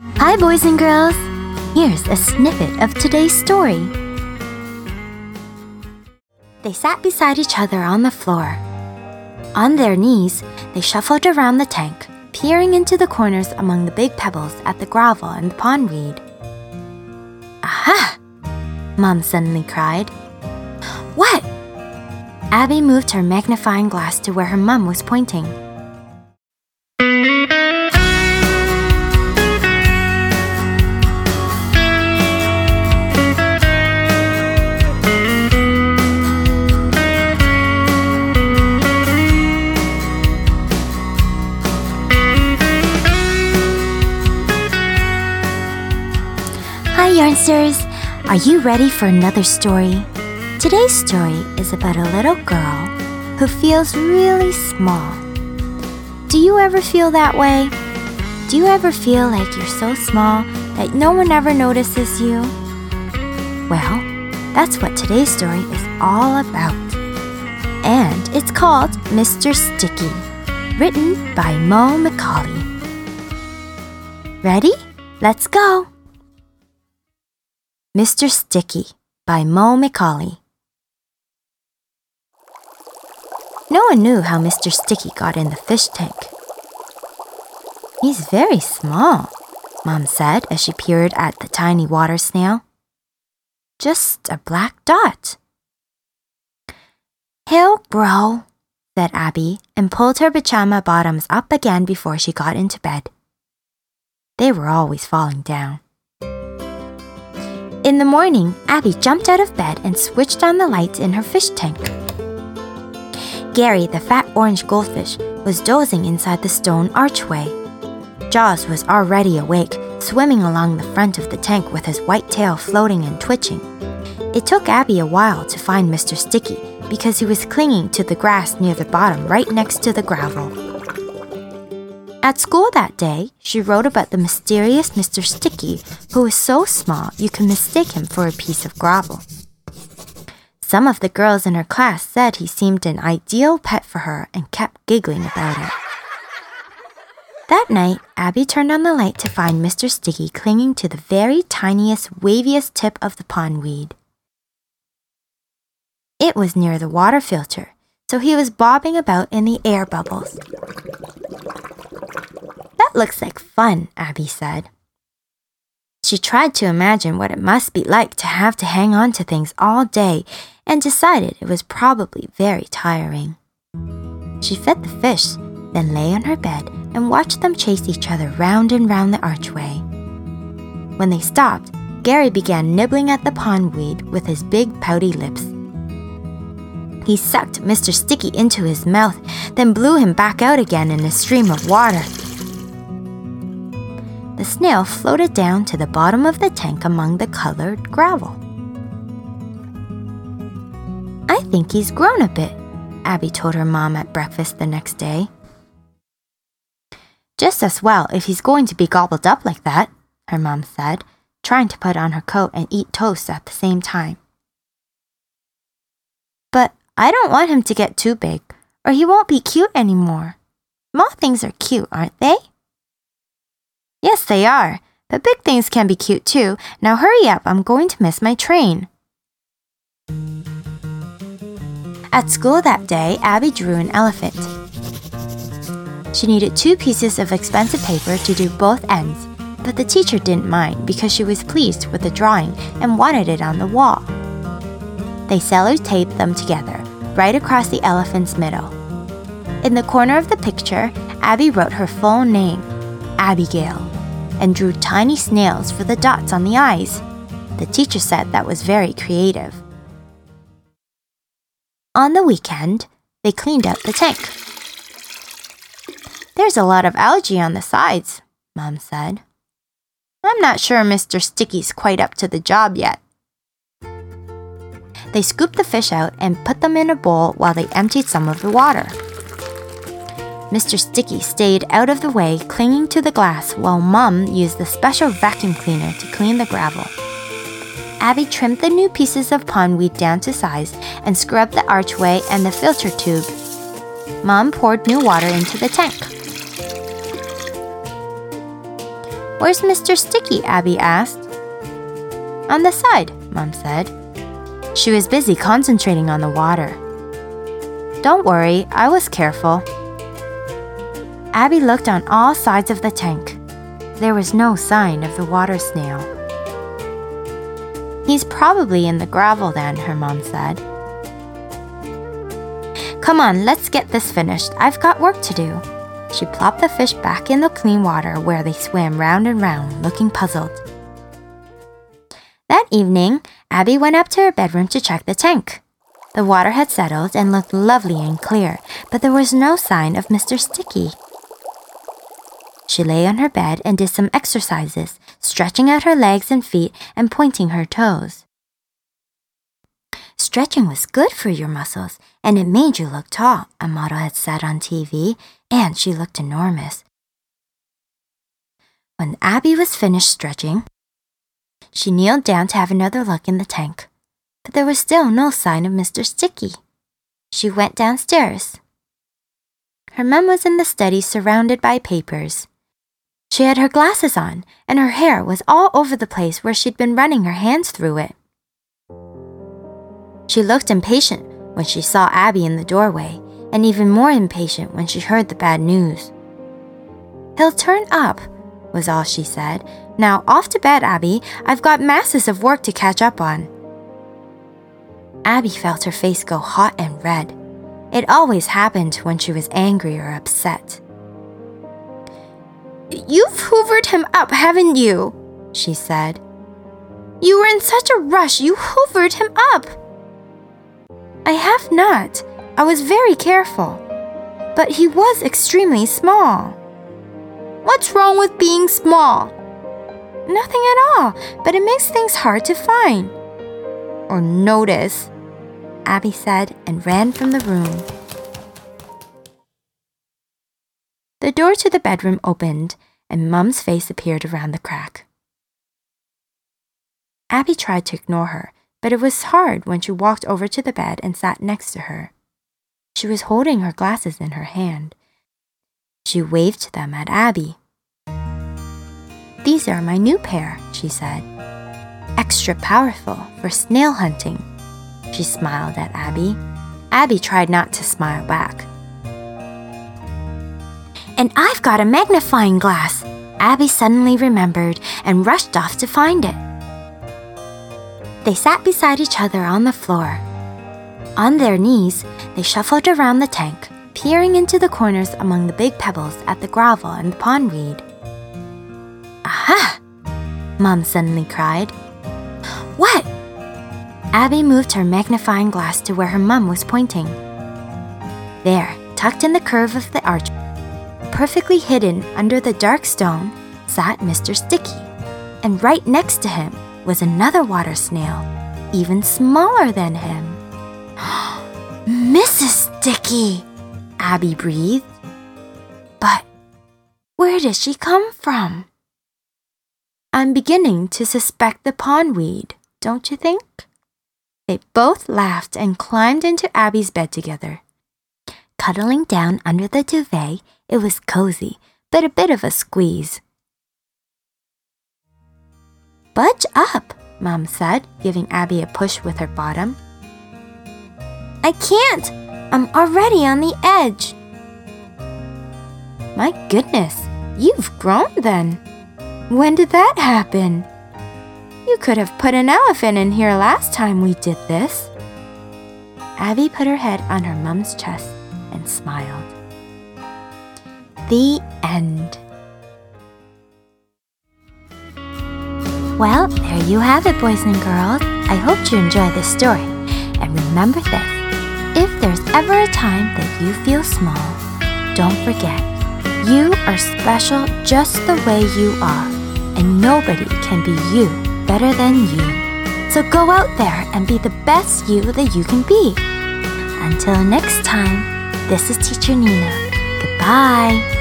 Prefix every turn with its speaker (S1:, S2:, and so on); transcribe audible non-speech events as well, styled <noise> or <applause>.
S1: Hi, boys and girls. Here's a snippet of today's story. They sat beside each other on the floor. On their knees, they shuffled around the tank, peering into the corners among the big pebbles at the gravel and the pondweed. Aha! Mom suddenly cried. What? Abby moved her magnifying glass to where her mum was pointing. Yarnsters! Are you ready for another story? Today's story is about a little girl who feels really small. Do you ever feel that way? Do you ever feel like you're so small that no one ever notices you? Well, that's what today's story is all about. And it's called Mr. Sticky, written by Mo McAuley. Ready? Let's go! Mr. Sticky by Mo McAuley. No one knew how Mr. Sticky got in the fish tank. He's very small, Mom said as she peered at the tiny water snail. Just a black dot. He'll grow, said Abby and pulled her pajama bottoms up again before she got into bed. They were always falling down. In the morning, Abby jumped out of bed and switched on the lights in her fish tank. Gary, the fat orange goldfish, was dozing inside the stone archway. Jaws was already awake, swimming along the front of the tank with his white tail floating and twitching. It took Abby a while to find Mr. Sticky because he was clinging to the grass near the bottom right next to the gravel. At school that day, she wrote about the mysterious Mr. Sticky, who was so small you could mistake him for a piece of gravel. Some of the girls in her class said he seemed an ideal pet for her and kept giggling about it. That night, Abby turned on the light to find Mr. Sticky clinging to the very tiniest, waviest tip of the pondweed. It was near the water filter, so he was bobbing about in the air bubbles. Looks like fun, Abby said. She tried to imagine what it must be like to have to hang on to things all day and decided it was probably very tiring. She fed the fish, then lay on her bed and watched them chase each other round and round the archway. When they stopped, Gary began nibbling at the pondweed with his big pouty lips. He sucked Mr. Sticky into his mouth, then blew him back out again in a stream of water. The snail floated down to the bottom of the tank among the colored gravel. I think he's grown a bit, Abby told her mom at breakfast the next day. Just as well if he's going to be gobbled up like that, her mom said, trying to put on her coat and eat toast at the same time. But I don't want him to get too big, or he won't be cute anymore. Small things are cute, aren't they? They are. But big things can be cute too. Now hurry up, I'm going to miss my train. At school that day, Abby drew an elephant. She needed two pieces of expensive paper to do both ends, but the teacher didn't mind because she was pleased with the drawing and wanted it on the wall. They sellotaped them together, right across the elephant's middle. In the corner of the picture, Abby wrote her full name, Abigail, and drew tiny snails for the dots on the eyes. The teacher said that was very creative. On the weekend, they cleaned out the tank. There's a lot of algae on the sides, Mom said. I'm not sure Mr. Sticky's quite up to the job yet. They scooped the fish out and put them in a bowl while they emptied some of the water. Mr. Sticky stayed out of the way, clinging to the glass, while Mum used the special vacuum cleaner to clean the gravel. Abby trimmed the new pieces of pondweed down to size and scrubbed the archway and the filter tube. Mom poured new water into the tank. Where's Mr. Sticky? Abby asked. On the side, Mom said. She was busy concentrating on the water. Don't worry, I was careful. Abby looked on all sides of the tank. There was no sign of the water snail. He's probably in the gravel then, her mom said. Come on, let's get this finished. I've got work to do. She plopped the fish back in the clean water where they swam round and round, looking puzzled. That evening, Abby went up to her bedroom to check the tank. The water had settled and looked lovely and clear, but there was no sign of Mr. Sticky. She lay on her bed and did some exercises, stretching out her legs and feet and pointing her toes. Stretching was good for your muscles, and it made you look tall, a model had said on TV, and she looked enormous. When Abby was finished stretching, she kneeled down to have another look in the tank, but there was still no sign of Mr. Sticky. She went downstairs. Her mum was in the study surrounded by papers. She had her glasses on, and her hair was all over the place where she'd been running her hands through it. She looked impatient when she saw Abby in the doorway, and even more impatient when she heard the bad news. He'll turn up, was all she said. Now off to bed, Abby. I've got masses of work to catch up on. Abby felt her face go hot and red. It always happened when she was angry or upset. You've hoovered him up, haven't you? she said. You were in such a rush, you hoovered him up. I have not. I was very careful. But he was extremely small. What's wrong with being small? Nothing at all, but it makes things hard to find. Or notice, Abby said and ran from the room. The door to the bedroom opened, and Mum's face appeared around the crack. Abby tried to ignore her, but it was hard when she walked over to the bed and sat next to her. She was holding her glasses in her hand. She waved them at Abby. These are my new pair, she said. Extra powerful for snail hunting. She smiled at Abby. Abby tried not to smile back. And I've got a magnifying glass, Abby suddenly remembered and rushed off to find it. They sat beside each other on the floor. On their knees, they shuffled around the tank, peering into the corners among the big pebbles at the gravel and the pondweed. Aha! Mom suddenly cried. What? Abby moved her magnifying glass to where her mum was pointing. There, tucked in the curve of the arch, perfectly hidden under the dark stone, sat Mr. Sticky, and right next to him was another water snail, even smaller than him. <gasps> Mrs. Sticky, Abby breathed. But where did she come from? I'm beginning to suspect the pondweed, don't you think? They both laughed and climbed into Abby's bed together. Cuddling down under the duvet, it was cozy, but a bit of a squeeze. Budge up, Mom said, giving Abby a push with her bottom. I can't! I'm already on the edge. My goodness, you've grown then. When did that happen? You could have put an elephant in here last time we did this. Abby put her head on her mum's chest and smiled. The end. Well, there you have it, boys and girls. I hope you enjoy this story. And remember this if there's ever a time that you feel small, don't forget, you are special just the way you are, and nobody can be you better than you. So go out there and be the best you that you can be. Until next time, this is Teacher Nina. Goodbye.